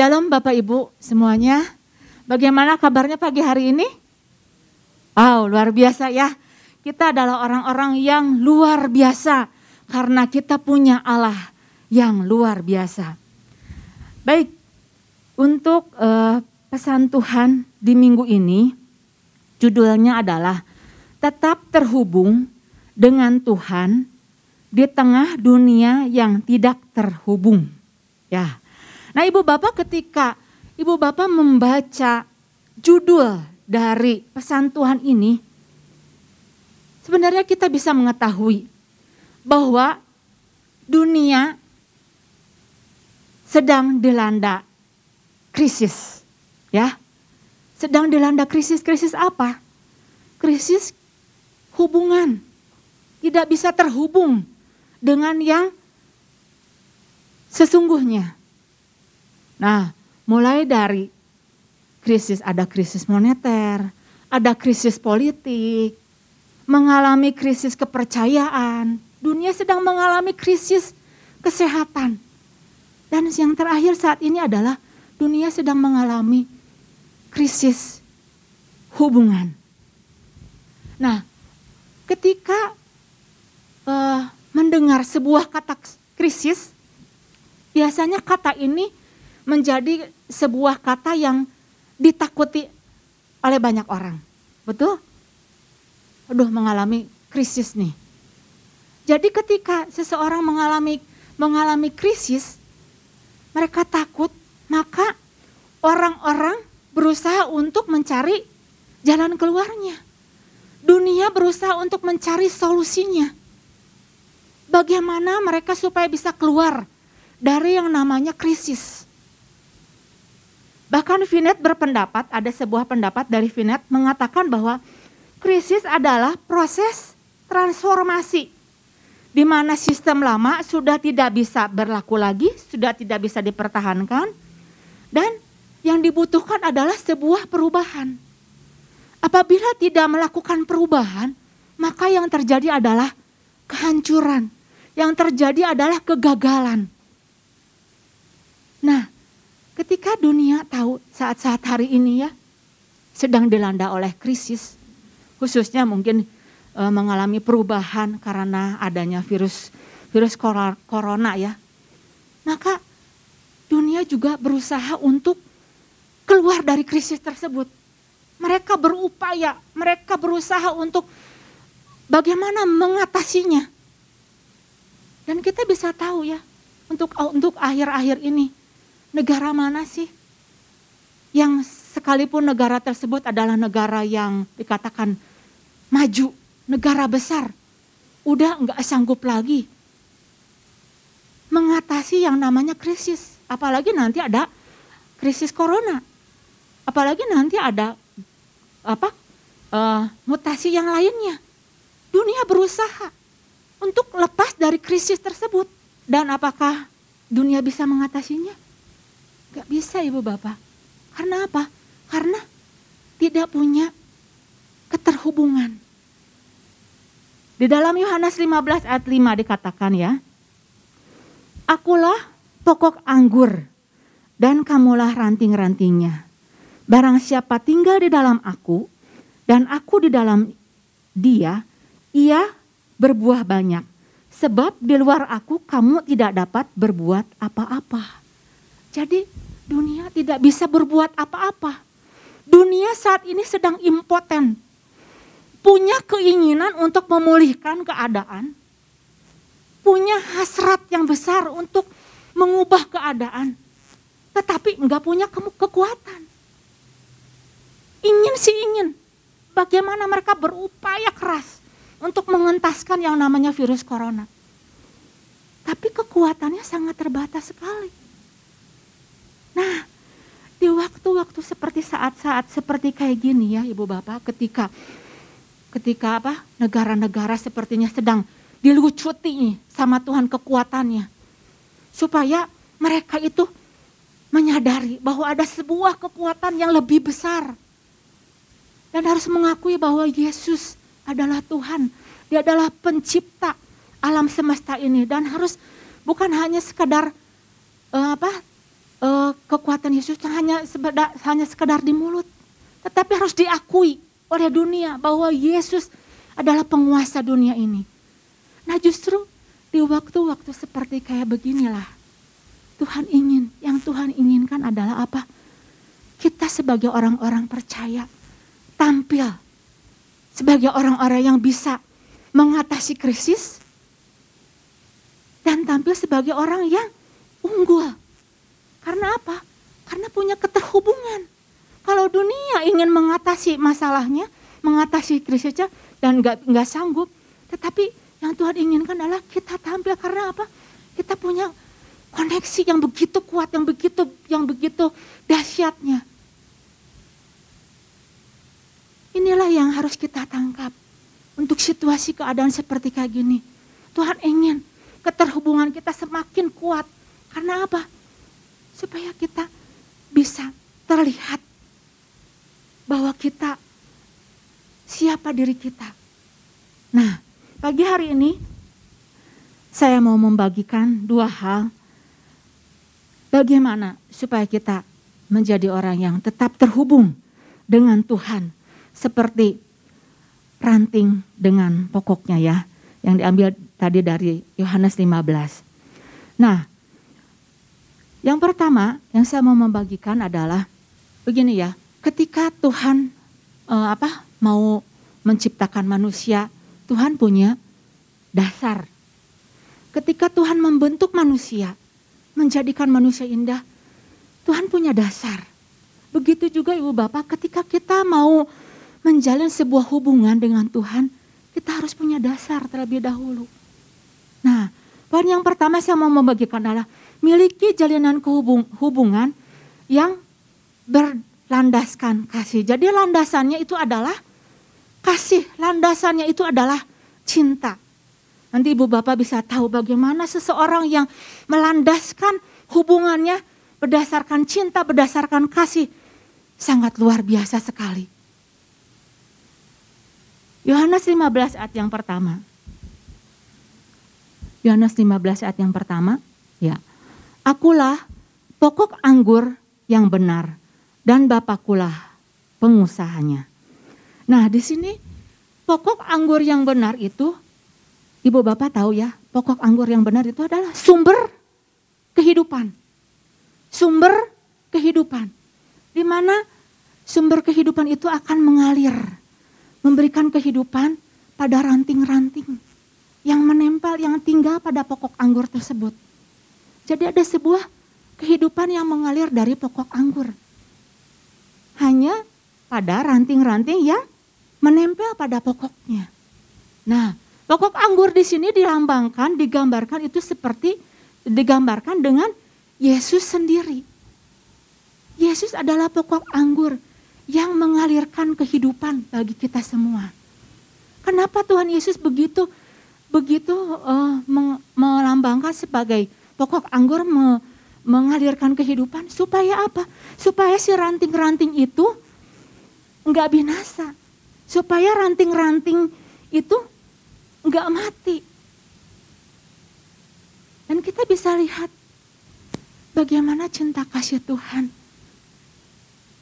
Shalom Bapak Ibu semuanya. Bagaimana kabarnya pagi hari ini? Wow, luar biasa ya. Kita adalah orang-orang yang luar biasa karena kita punya Allah yang luar biasa. Baik, untuk uh, pesan Tuhan di minggu ini judulnya adalah tetap terhubung dengan Tuhan di tengah dunia yang tidak terhubung. Ya. Nah, Ibu Bapak ketika Ibu Bapak membaca judul dari pesan Tuhan ini, sebenarnya kita bisa mengetahui bahwa dunia sedang dilanda krisis. Ya. Sedang dilanda krisis. Krisis apa? Krisis hubungan. Tidak bisa terhubung dengan yang sesungguhnya. Nah, mulai dari krisis ada krisis moneter, ada krisis politik, mengalami krisis kepercayaan, dunia sedang mengalami krisis kesehatan. Dan yang terakhir saat ini adalah dunia sedang mengalami krisis hubungan. Nah, ketika uh, mendengar sebuah kata krisis, biasanya kata ini menjadi sebuah kata yang ditakuti oleh banyak orang. Betul? Aduh mengalami krisis nih. Jadi ketika seseorang mengalami mengalami krisis, mereka takut, maka orang-orang berusaha untuk mencari jalan keluarnya. Dunia berusaha untuk mencari solusinya bagaimana mereka supaya bisa keluar dari yang namanya krisis. Bahkan Vinet berpendapat, ada sebuah pendapat dari Vinet mengatakan bahwa krisis adalah proses transformasi di mana sistem lama sudah tidak bisa berlaku lagi, sudah tidak bisa dipertahankan, dan yang dibutuhkan adalah sebuah perubahan. Apabila tidak melakukan perubahan, maka yang terjadi adalah kehancuran yang terjadi adalah kegagalan. Nah, ketika dunia tahu saat-saat hari ini ya sedang dilanda oleh krisis, khususnya mungkin e, mengalami perubahan karena adanya virus virus corona ya. Maka dunia juga berusaha untuk keluar dari krisis tersebut. Mereka berupaya, mereka berusaha untuk bagaimana mengatasinya. Dan kita bisa tahu ya, untuk untuk akhir-akhir ini, negara mana sih yang sekalipun negara tersebut adalah negara yang dikatakan maju, negara besar, udah nggak sanggup lagi mengatasi yang namanya krisis. Apalagi nanti ada krisis corona. Apalagi nanti ada apa uh, mutasi yang lainnya. Dunia berusaha untuk lepas dari krisis tersebut. Dan apakah dunia bisa mengatasinya? Gak bisa ibu bapak. Karena apa? Karena tidak punya keterhubungan. Di dalam Yohanes 15 ayat 5 dikatakan ya, Akulah pokok anggur dan kamulah ranting-rantingnya. Barang siapa tinggal di dalam aku dan aku di dalam dia, ia berbuah banyak. Sebab di luar aku kamu tidak dapat berbuat apa-apa. Jadi dunia tidak bisa berbuat apa-apa. Dunia saat ini sedang impoten. Punya keinginan untuk memulihkan keadaan. Punya hasrat yang besar untuk mengubah keadaan. Tetapi enggak punya kekuatan. Ingin sih ingin. Bagaimana mereka berupaya keras untuk mengentaskan yang namanya virus corona. Tapi kekuatannya sangat terbatas sekali. Nah, di waktu-waktu seperti saat-saat seperti kayak gini ya Ibu Bapak ketika ketika apa negara-negara sepertinya sedang dilucuti sama Tuhan kekuatannya. Supaya mereka itu menyadari bahwa ada sebuah kekuatan yang lebih besar. Dan harus mengakui bahwa Yesus adalah Tuhan. Dia adalah pencipta alam semesta ini. Dan harus bukan hanya sekedar uh, apa uh, kekuatan Yesus hanya sebeda, hanya sekedar di mulut, tetapi harus diakui oleh dunia bahwa Yesus adalah penguasa dunia ini. Nah justru di waktu-waktu seperti kayak beginilah Tuhan ingin, yang Tuhan inginkan adalah apa? Kita sebagai orang-orang percaya tampil sebagai orang-orang yang bisa mengatasi krisis dan tampil sebagai orang yang unggul. Karena apa? Karena punya keterhubungan. Kalau dunia ingin mengatasi masalahnya, mengatasi krisisnya dan nggak nggak sanggup, tetapi yang Tuhan inginkan adalah kita tampil karena apa? Kita punya koneksi yang begitu kuat, yang begitu yang begitu dahsyatnya. Inilah yang harus kita tangkap untuk situasi keadaan seperti kayak gini. Tuhan ingin keterhubungan kita semakin kuat. Karena apa? Supaya kita bisa terlihat bahwa kita siapa diri kita. Nah, pagi hari ini saya mau membagikan dua hal bagaimana supaya kita menjadi orang yang tetap terhubung dengan Tuhan seperti ranting dengan pokoknya ya yang diambil tadi dari Yohanes 15. Nah, yang pertama yang saya mau membagikan adalah begini ya, ketika Tuhan uh, apa mau menciptakan manusia, Tuhan punya dasar. Ketika Tuhan membentuk manusia, menjadikan manusia indah, Tuhan punya dasar. Begitu juga Ibu Bapak ketika kita mau menjalin sebuah hubungan dengan Tuhan, kita harus punya dasar terlebih dahulu. Nah, poin yang pertama saya mau membagikan adalah miliki jalinan hubungan yang berlandaskan kasih. Jadi landasannya itu adalah kasih, landasannya itu adalah cinta. Nanti ibu bapak bisa tahu bagaimana seseorang yang melandaskan hubungannya berdasarkan cinta, berdasarkan kasih. Sangat luar biasa sekali. Yohanes 15 ayat yang pertama. Yohanes 15 ayat yang pertama, ya. Akulah pokok anggur yang benar dan Bapakulah pengusahanya. Nah, di sini pokok anggur yang benar itu Ibu Bapak tahu ya, pokok anggur yang benar itu adalah sumber kehidupan. Sumber kehidupan. Di mana sumber kehidupan itu akan mengalir memberikan kehidupan pada ranting-ranting yang menempel, yang tinggal pada pokok anggur tersebut. Jadi ada sebuah kehidupan yang mengalir dari pokok anggur. Hanya pada ranting-ranting yang menempel pada pokoknya. Nah, pokok anggur di sini dilambangkan, digambarkan itu seperti digambarkan dengan Yesus sendiri. Yesus adalah pokok anggur yang mengalirkan kehidupan bagi kita semua. Kenapa Tuhan Yesus begitu begitu uh, melambangkan sebagai pokok anggur me, mengalirkan kehidupan supaya apa? Supaya si ranting-ranting itu enggak binasa. Supaya ranting-ranting itu enggak mati. Dan kita bisa lihat bagaimana cinta kasih Tuhan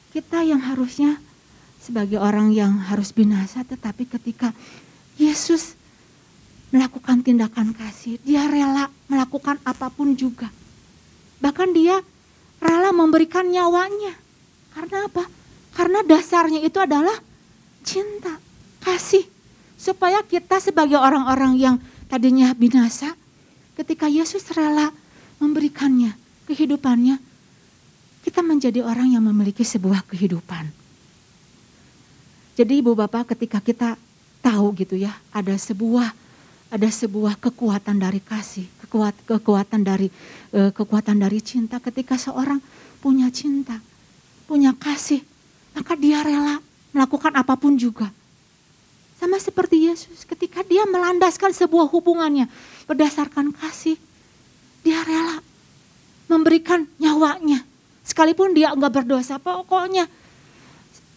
kita yang harusnya sebagai orang yang harus binasa, tetapi ketika Yesus melakukan tindakan kasih, dia rela melakukan apa pun juga. Bahkan dia rela memberikan nyawanya. Karena apa? Karena dasarnya itu adalah cinta, kasih. Supaya kita sebagai orang-orang yang tadinya binasa, ketika Yesus rela memberikannya, kehidupannya, kita menjadi orang yang memiliki sebuah kehidupan. Jadi ibu bapak ketika kita tahu gitu ya ada sebuah ada sebuah kekuatan dari kasih, kekuat, kekuatan dari uh, kekuatan dari cinta ketika seorang punya cinta, punya kasih, maka dia rela melakukan apa pun juga. Sama seperti Yesus ketika dia melandaskan sebuah hubungannya berdasarkan kasih, dia rela memberikan nyawanya Sekalipun dia enggak berdosa, pokoknya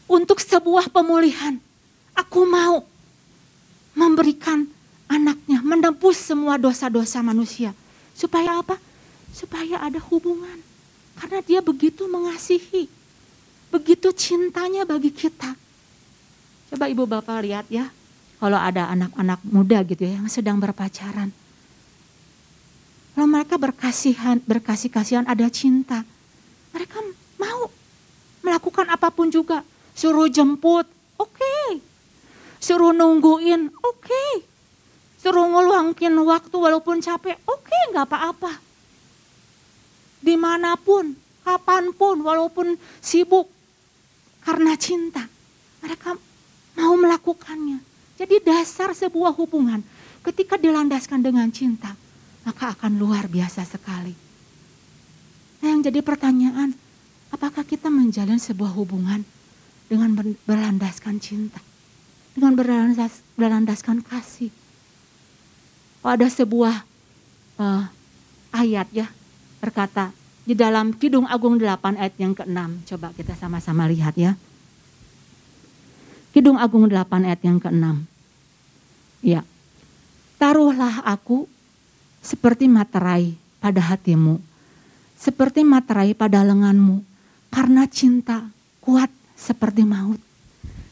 untuk sebuah pemulihan, aku mau memberikan anaknya, menembus semua dosa-dosa manusia. Supaya apa? Supaya ada hubungan. Karena dia begitu mengasihi, begitu cintanya bagi kita. Coba ibu bapak lihat ya, kalau ada anak-anak muda gitu ya yang sedang berpacaran. Kalau mereka berkasihan, berkasih kasihan ada cinta, mereka mau melakukan apa pun juga. Suruh jemput, oke. Okay. Suruh nungguin, oke. Okay. Suruh ngeluangkin waktu walaupun capek, oke okay, nggak apa-apa. Di mana pun, kapan pun, walaupun sibuk, karena cinta. Mereka mau melakukannya. Jadi dasar sebuah hubungan ketika dilandaskan dengan cinta, maka akan luar biasa sekali. Nah yang jadi pertanyaan, apakah kita menjalin sebuah hubungan dengan berlandaskan cinta? Dengan berlandas, berlandaskan kasih. Ada sebuah uh, ayat ya berkata di dalam Kidung Agung 8 ayat yang ke-6. Coba kita sama-sama lihat ya. Kidung Agung 8 ayat yang ke-6. Ya. Taruhlah aku seperti materai pada hatimu, seperti materai pada lenganmu, karena cinta kuat seperti maut.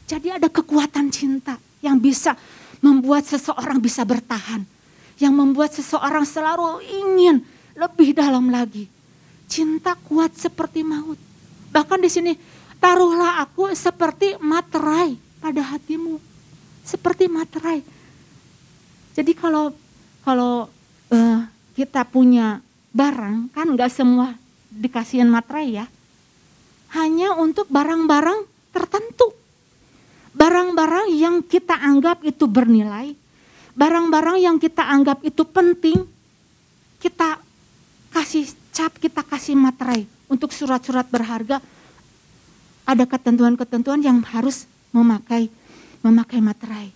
Jadi ada kekuatan cinta yang bisa membuat seseorang bisa bertahan, yang membuat seseorang selalu ingin lebih dalam lagi. Cinta kuat seperti maut. Bahkan di sini, taruhlah aku seperti materai pada hatimu seperti materai. Jadi kalau kalau uh, kita punya barang kan nggak semua dikasihin materai ya. Hanya untuk barang-barang tertentu. Barang-barang yang kita anggap itu bernilai, barang-barang yang kita anggap itu penting, kita kasih cap, kita kasih materai untuk surat-surat berharga. Ada ketentuan-ketentuan yang harus memakai memakai materai.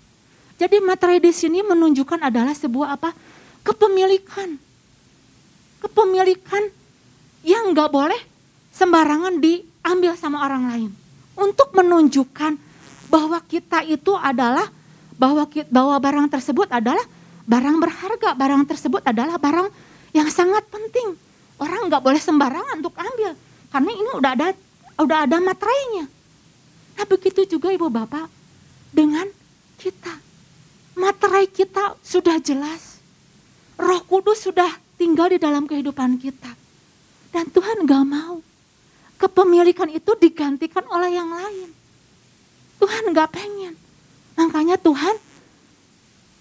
Jadi materai di sini menunjukkan adalah sebuah apa? Kepemilikan. Kepemilikan yang nggak boleh sembarangan diambil sama orang lain. Untuk menunjukkan bahwa kita itu adalah bahwa bahwa barang tersebut adalah barang berharga, barang tersebut adalah barang yang sangat penting. Orang nggak boleh sembarangan untuk ambil karena ini udah ada udah ada materainya. Nah begitu juga ibu bapak dengan kita. Materai kita sudah jelas. Roh kudus sudah tinggal di dalam kehidupan kita. Dan Tuhan gak mau kepemilikan itu digantikan oleh yang lain. Tuhan gak pengen. Makanya Tuhan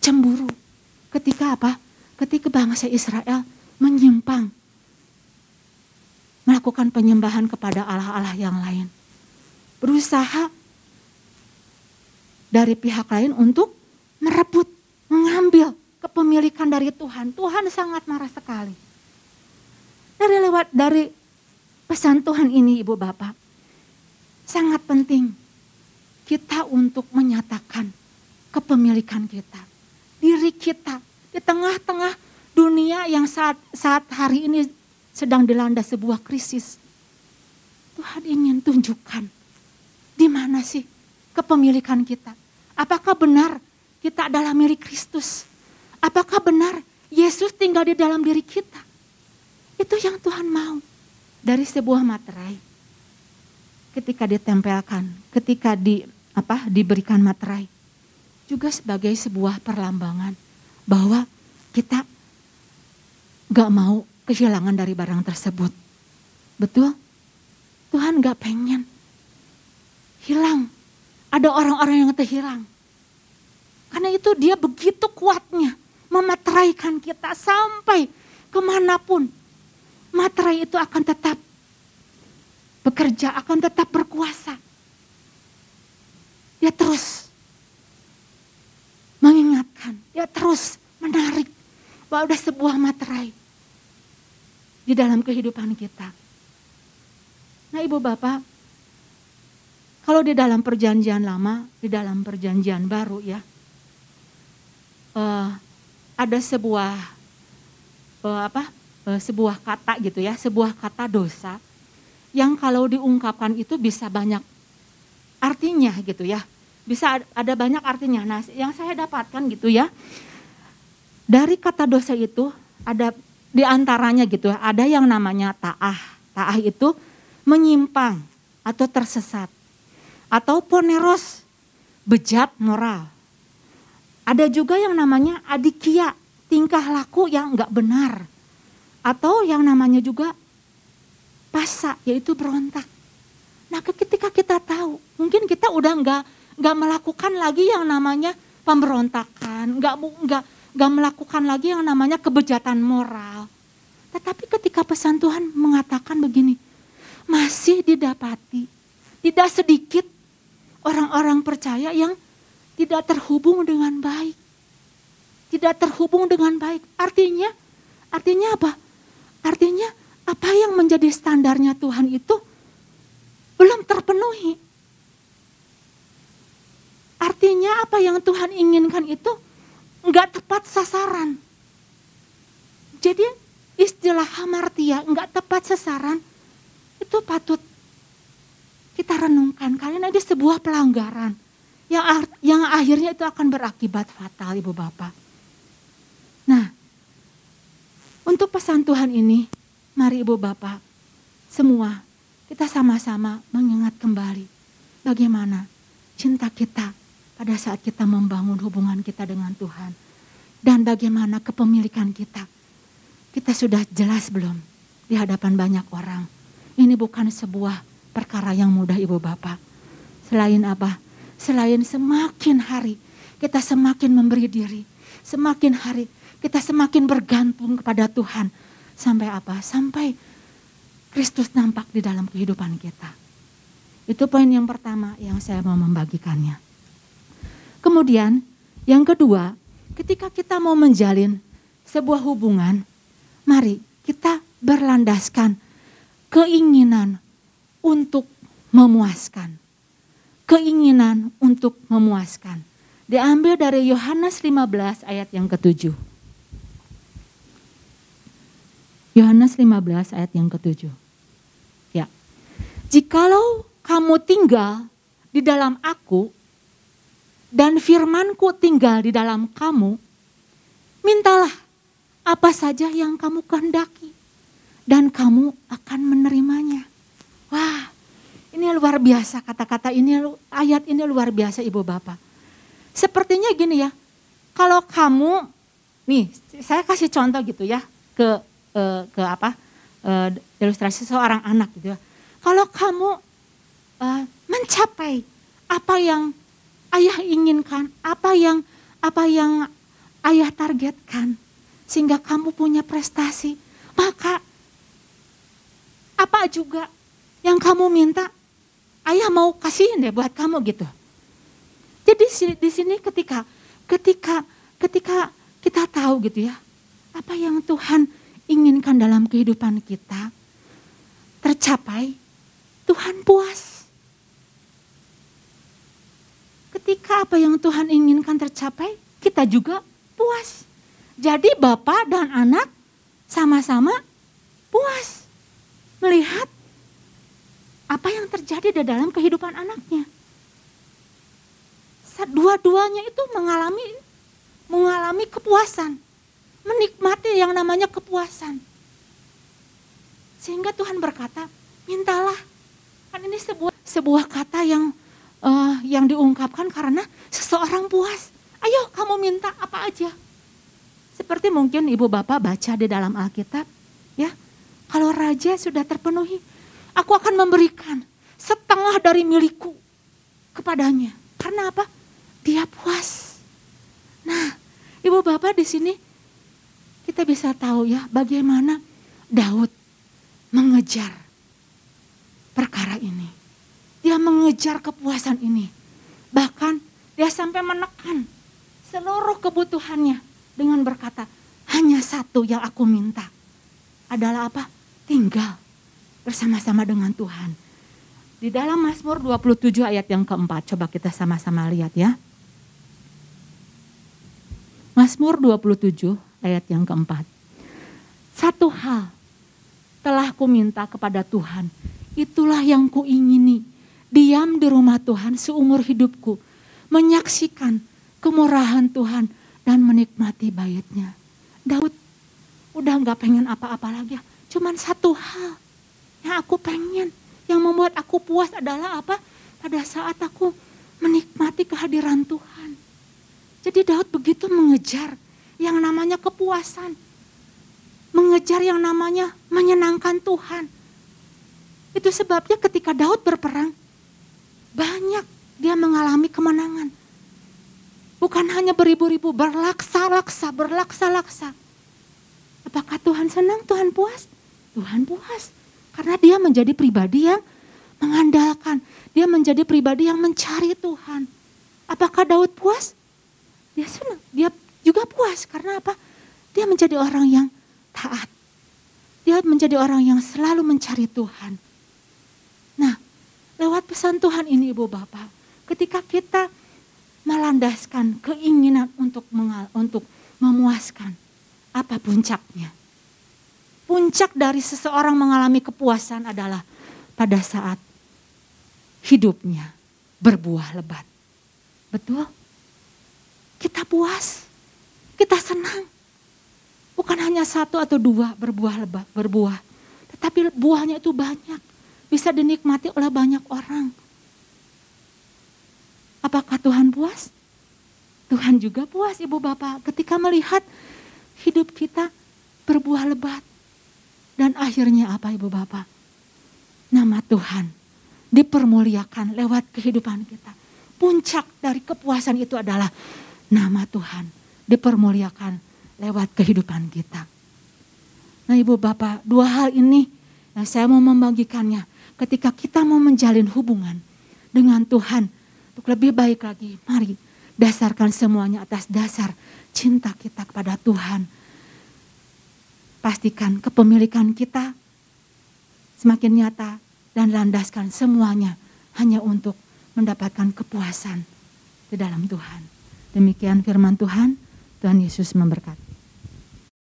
cemburu. Ketika apa? Ketika bangsa Israel menyimpang. Melakukan penyembahan kepada Allah-Allah yang lain berusaha dari pihak lain untuk merebut, mengambil kepemilikan dari Tuhan. Tuhan sangat marah sekali. Dari lewat dari pesan Tuhan ini Ibu Bapak, sangat penting kita untuk menyatakan kepemilikan kita, diri kita di tengah-tengah dunia yang saat saat hari ini sedang dilanda sebuah krisis. Tuhan ingin tunjukkan di mana sih kepemilikan kita? Apakah benar kita adalah milik Kristus? Apakah benar Yesus tinggal di dalam diri kita? Itu yang Tuhan mau dari sebuah materai. Ketika ditempelkan, ketika di apa diberikan materai juga sebagai sebuah perlambangan bahwa kita gak mau kehilangan dari barang tersebut. Betul? Tuhan gak pengen hilang. Ada orang-orang yang terhilang. Karena itu dia begitu kuatnya memateraikan kita sampai ke mana pun. Materai itu akan tetap bekerja, akan tetap berkuasa. Dia terus mengingatkan, dia terus menarik bahwa ada sebuah materai di dalam kehidupan kita. Nah ibu bapak, kalau di dalam perjanjian lama, di dalam perjanjian baru ya, uh, ada sebuah uh, apa? Uh, sebuah kata gitu ya, sebuah kata dosa yang kalau diungkapkan itu bisa banyak artinya gitu ya. Bisa ada banyak artinya. Nah, yang saya dapatkan gitu ya. Dari kata dosa itu ada di antaranya gitu ya, ada yang namanya taah, Taah itu menyimpang atau tersesat. Atau poneros, bejat moral. Ada juga yang namanya adikia, tingkah laku yang nggak benar. Atau yang namanya juga pasa, yaitu berontak. Nah ketika kita tahu, mungkin kita udah nggak nggak melakukan lagi yang namanya pemberontakan, nggak nggak nggak melakukan lagi yang namanya kebejatan moral. Tetapi ketika pesan Tuhan mengatakan begini, masih didapati tidak sedikit orang-orang percaya yang tidak terhubung dengan baik. Tidak terhubung dengan baik. Artinya, artinya apa? Artinya apa yang menjadi standarnya Tuhan itu belum terpenuhi. Artinya apa yang Tuhan inginkan itu enggak tepat sasaran. Jadi istilah hamartia nggak tepat sasaran itu patut kita renungkan karena ini sebuah pelanggaran yang yang akhirnya itu akan berakibat fatal ibu bapak. Nah, untuk pesan Tuhan ini, mari ibu bapak semua kita sama-sama mengingat kembali bagaimana cinta kita pada saat kita membangun hubungan kita dengan Tuhan dan bagaimana kepemilikan kita kita sudah jelas belum di hadapan banyak orang. Ini bukan sebuah perkara yang mudah ibu bapak. Selain apa? Selain semakin hari kita semakin memberi diri. Semakin hari kita semakin bergantung kepada Tuhan. Sampai apa? Sampai Kristus nampak di dalam kehidupan kita. Itu poin yang pertama yang saya mau membagikannya. Kemudian yang kedua, ketika kita mau menjalin sebuah hubungan, Mari kita berlandaskan keinginan untuk memuaskan. Keinginan untuk memuaskan. Diambil dari Yohanes 15 ayat yang ketujuh. Yohanes 15 ayat yang ketujuh. Jikalau kamu tinggal di dalam aku dan firmanku tinggal di dalam kamu, mintalah apa saja yang kamu kehendaki dan kamu akan menerimanya. Wah, ini luar biasa kata-kata ini ayat ini luar biasa Ibu Bapak. Sepertinya gini ya. Kalau kamu nih, saya kasih contoh gitu ya ke eh, ke apa? Eh, ilustrasi seorang anak gitu ya. Kalau kamu eh, mencapai apa yang ayah inginkan, apa yang apa yang ayah targetkan, sehingga kamu punya prestasi, maka apa juga yang kamu minta, ayah mau kasihin deh buat kamu gitu. Jadi di sini ketika ketika ketika kita tahu gitu ya, apa yang Tuhan inginkan dalam kehidupan kita tercapai, Tuhan puas. Ketika apa yang Tuhan inginkan tercapai, kita juga puas. Jadi bapak dan anak sama-sama puas melihat apa yang terjadi di dalam kehidupan anaknya. Dua-duanya itu mengalami mengalami kepuasan, menikmati yang namanya kepuasan. Sehingga Tuhan berkata, mintalah. Kan ini sebuah sebuah kata yang uh, yang diungkapkan karena seseorang puas. Ayo kamu minta apa aja. Seperti mungkin ibu bapak baca di dalam Alkitab, ya. Kalau raja sudah terpenuhi, aku akan memberikan setengah dari milikku kepadanya. Karena apa? Dia puas. Nah, ibu bapak di sini kita bisa tahu ya bagaimana Daud mengejar perkara ini. Dia mengejar kepuasan ini. Bahkan dia sampai menekan seluruh kebutuhannya dengan berkata, hanya satu yang aku minta adalah apa? Tinggal bersama-sama dengan Tuhan. Di dalam Mazmur 27 ayat yang keempat, coba kita sama-sama lihat ya. Mazmur 27 ayat yang keempat. Satu hal telah ku minta kepada Tuhan, itulah yang ku ingini. Diam di rumah Tuhan seumur hidupku, menyaksikan kemurahan Tuhan dan menikmati baitnya. Daud udah nggak pengen apa-apa lagi, cuman satu hal Yang aku pengen, yang membuat aku puas adalah apa? Pada saat aku menikmati kehadiran Tuhan. Jadi Daud begitu mengejar yang namanya kepuasan. Mengejar yang namanya menyenangkan Tuhan. Itu sebabnya ketika Daud berperang, banyak dia mengalami kemenangan. Bukan hanya beribu-ribu, berlaksa-laksa, berlaksa-laksa. Apakah Tuhan senang, Tuhan puas? Tuhan puas. Karena dia menjadi pribadi yang mengandalkan. Dia menjadi pribadi yang mencari Tuhan. Apakah Daud puas? Dia senang. Dia juga puas. Karena apa? Dia menjadi orang yang taat. Dia menjadi orang yang selalu mencari Tuhan. Pesan Tuhan ini Ibu Bapak, ketika kita melandaskan keinginan untuk mengal, untuk memuaskan, apa puncaknya? Puncak dari seseorang mengalami kepuasan adalah pada saat hidupnya berbuah lebat. Betul? Kita puas, kita senang. Bukan hanya satu atau dua berbuah lebat, berbuah. Tetapi buahnya itu banyak. Bisa dinikmati oleh banyak orang. Apakah Tuhan puas? Tuhan juga puas ibu bapak ketika melihat hidup kita berbuah lebat. Dan akhirnya apa ibu bapak? Nama Tuhan dipermuliakan lewat kehidupan kita. Puncak dari kepuasan itu adalah nama Tuhan dipermuliakan lewat kehidupan kita. Nah ibu bapak dua hal ini yang saya mau membagikannya ketika kita mau menjalin hubungan dengan Tuhan untuk lebih baik lagi, mari dasarkan semuanya atas dasar cinta kita kepada Tuhan. Pastikan kepemilikan kita semakin nyata dan landaskan semuanya hanya untuk mendapatkan kepuasan di dalam Tuhan. Demikian firman Tuhan, Tuhan Yesus memberkati.